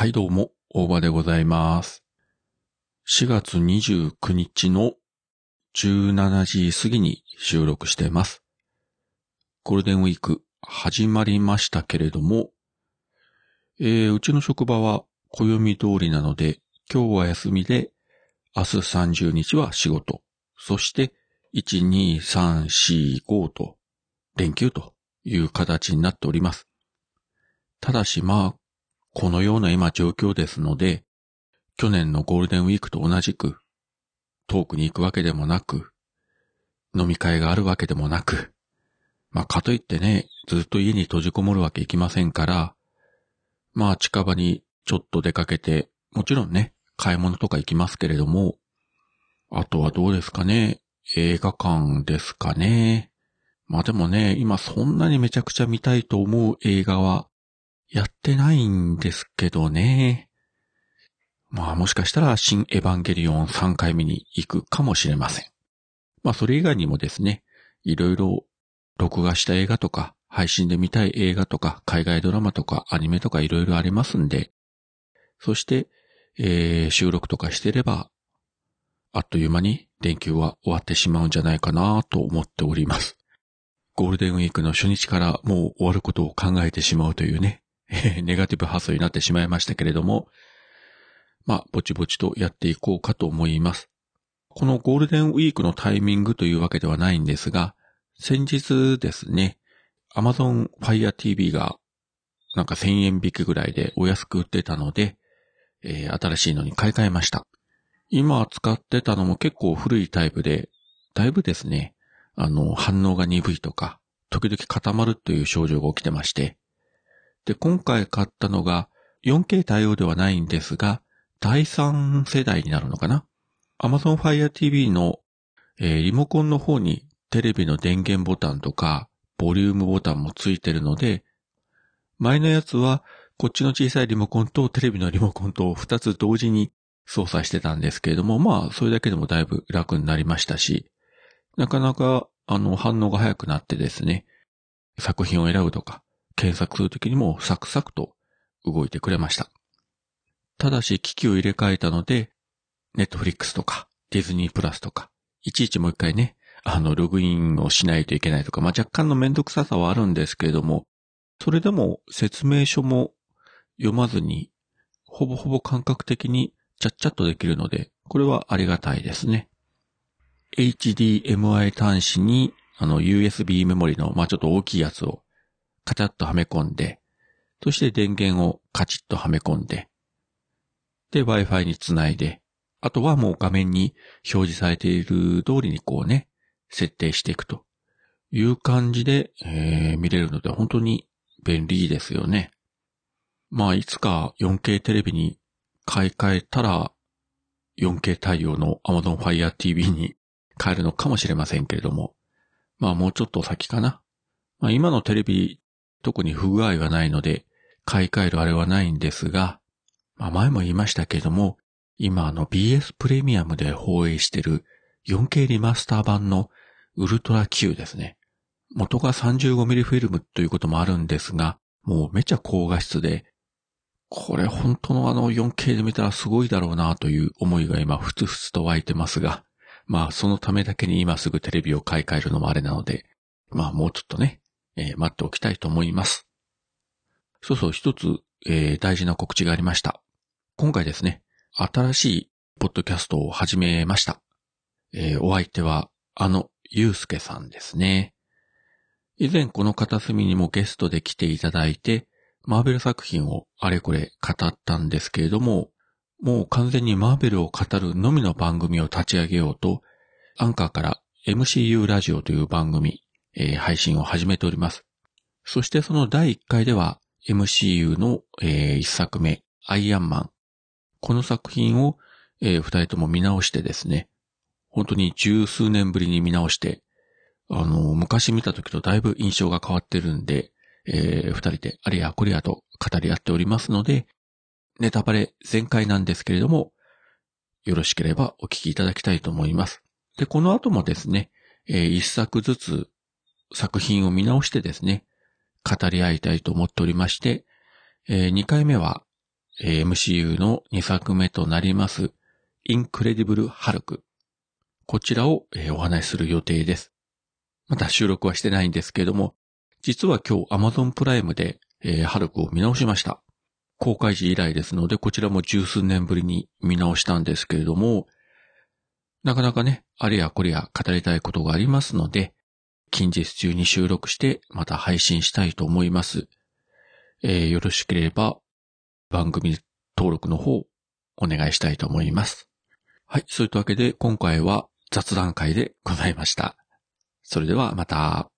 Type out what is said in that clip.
はいどうも、大場でございます。4月29日の17時過ぎに収録しています。ゴールデンウィーク始まりましたけれども、えー、うちの職場は暦通りなので、今日は休みで、明日30日は仕事、そして1、2、3、4、5と連休という形になっております。ただしまあ、このような今状況ですので、去年のゴールデンウィークと同じく、遠くに行くわけでもなく、飲み会があるわけでもなく、まあかといってね、ずっと家に閉じこもるわけいきませんから、まあ近場にちょっと出かけて、もちろんね、買い物とか行きますけれども、あとはどうですかね、映画館ですかね。まあでもね、今そんなにめちゃくちゃ見たいと思う映画はやってないんですけどね。まあもしかしたら新エヴァンゲリオン3回目に行くかもしれません。まあそれ以外にもですね、いろいろ録画した映画とか、配信で見たい映画とか、海外ドラマとか、アニメとかいろいろありますんで、そして、えー、収録とかしてれば、あっという間に連休は終わってしまうんじゃないかなと思っております。ゴールデンウィークの初日からもう終わることを考えてしまうというね、ネガティブ発想になってしまいましたけれども、まあ、ぼちぼちとやっていこうかと思います。このゴールデンウィークのタイミングというわけではないんですが、先日ですね、Amazon Fire TV がなんか1000円引きぐらいでお安く売ってたので、えー新しいのに買い替えました。今使ってたのも結構古いタイプで、だいぶですね、あの、反応が鈍いとか、時々固まるという症状が起きてまして、で、今回買ったのが 4K 対応ではないんですが、第3世代になるのかな ?Amazon Fire TV の、えーリモコンの方にテレビの電源ボタンとか、ボリュームボタンもついてるので、前のやつは、こっちの小さいリモコンとテレビのリモコンと2つ同時に操作してたんですけれども、まあ、それだけでもだいぶ楽になりましたし、なかなか、あの、反応が早くなってですね、作品を選ぶとか、検索するときにもサクサクと動いてくれました。ただし、機器を入れ替えたので、ネットフリックスとか、ディズニープラスとか、いちいちもう一回ね、あの、ログインをしないといけないとか、まあ、若干のめんどくささはあるんですけれども、それでも説明書も読まずに、ほぼほぼ感覚的にちゃっちゃっとできるので、これはありがたいですね。HDMI 端子に、あの、USB メモリの、まあ、ちょっと大きいやつを、カチャッとはめ込んで、そして電源をカチッとはめ込んで、で、Wi-Fi につないで、あとはもう画面に表示されている通りにこうね、設定していくという感じで、えー見れるので本当に便利ですよね。まあ、いつか 4K テレビに買い替えたら、4K 対応の Amazon Fire TV に変えるのかもしれませんけれども、まあもうちょっと先かな。まあ今のテレビ、特に不具合はないので、買い替えるあれはないんですが、まあ前も言いましたけれども、今あの BS プレミアムで放映してる 4K リマスター版のウルトラ Q ですね。元が 35mm フィルムということもあるんですが、もうめちゃ高画質で、これ本当のあの 4K で見たらすごいだろうなという思いが今ふつふつと湧いてますが、まあそのためだけに今すぐテレビを買い替えるのもあれなので、まあもうちょっとね、えー待っておきたいと思います。そうそう、一つ、えー大事な告知がありました。今回ですね、新しいポッドキャストを始めました。えーお相手は、あの、ゆうすけさんですね。以前この片隅にもゲストで来ていただいて、マーベル作品をあれこれ語ったんですけれども、もう完全にマーベルを語るのみの番組を立ち上げようと、アンカーから MCU ラジオという番組、えー配信を始めております。そしてその第1回では MCU の、え1作目、アイアンマン。この作品を、えー二人とも見直してですね、本当に十数年ぶりに見直して、あの、昔見た時とだいぶ印象が変わってるんで、えー二人であれやこれやと語り合っておりますので、ネタバレ全開なんですけれども、よろしければお聞きいただきたいと思います。で、この後もですね、えー一作ずつ作品を見直してですね、語り合いたいと思っておりまして、えー二回目は、えー MCU の2作目となります、インクレディブル・ハルク。こちらを、えーお話しする予定です。まだ収録はしてないんですけれども、実は今日 Amazon プライムで、えーハルクを見直しました。公開時以来ですので、こちらも十数年ぶりに見直したんですけれども、なかなかね、あれやこれや語りたいことがありますので、近日中に収録してまた配信したいと思います。えーよろしければ番組登録の方お願いしたいと思います。はい、そういったわけで今回は雑談会でございました。それではまた。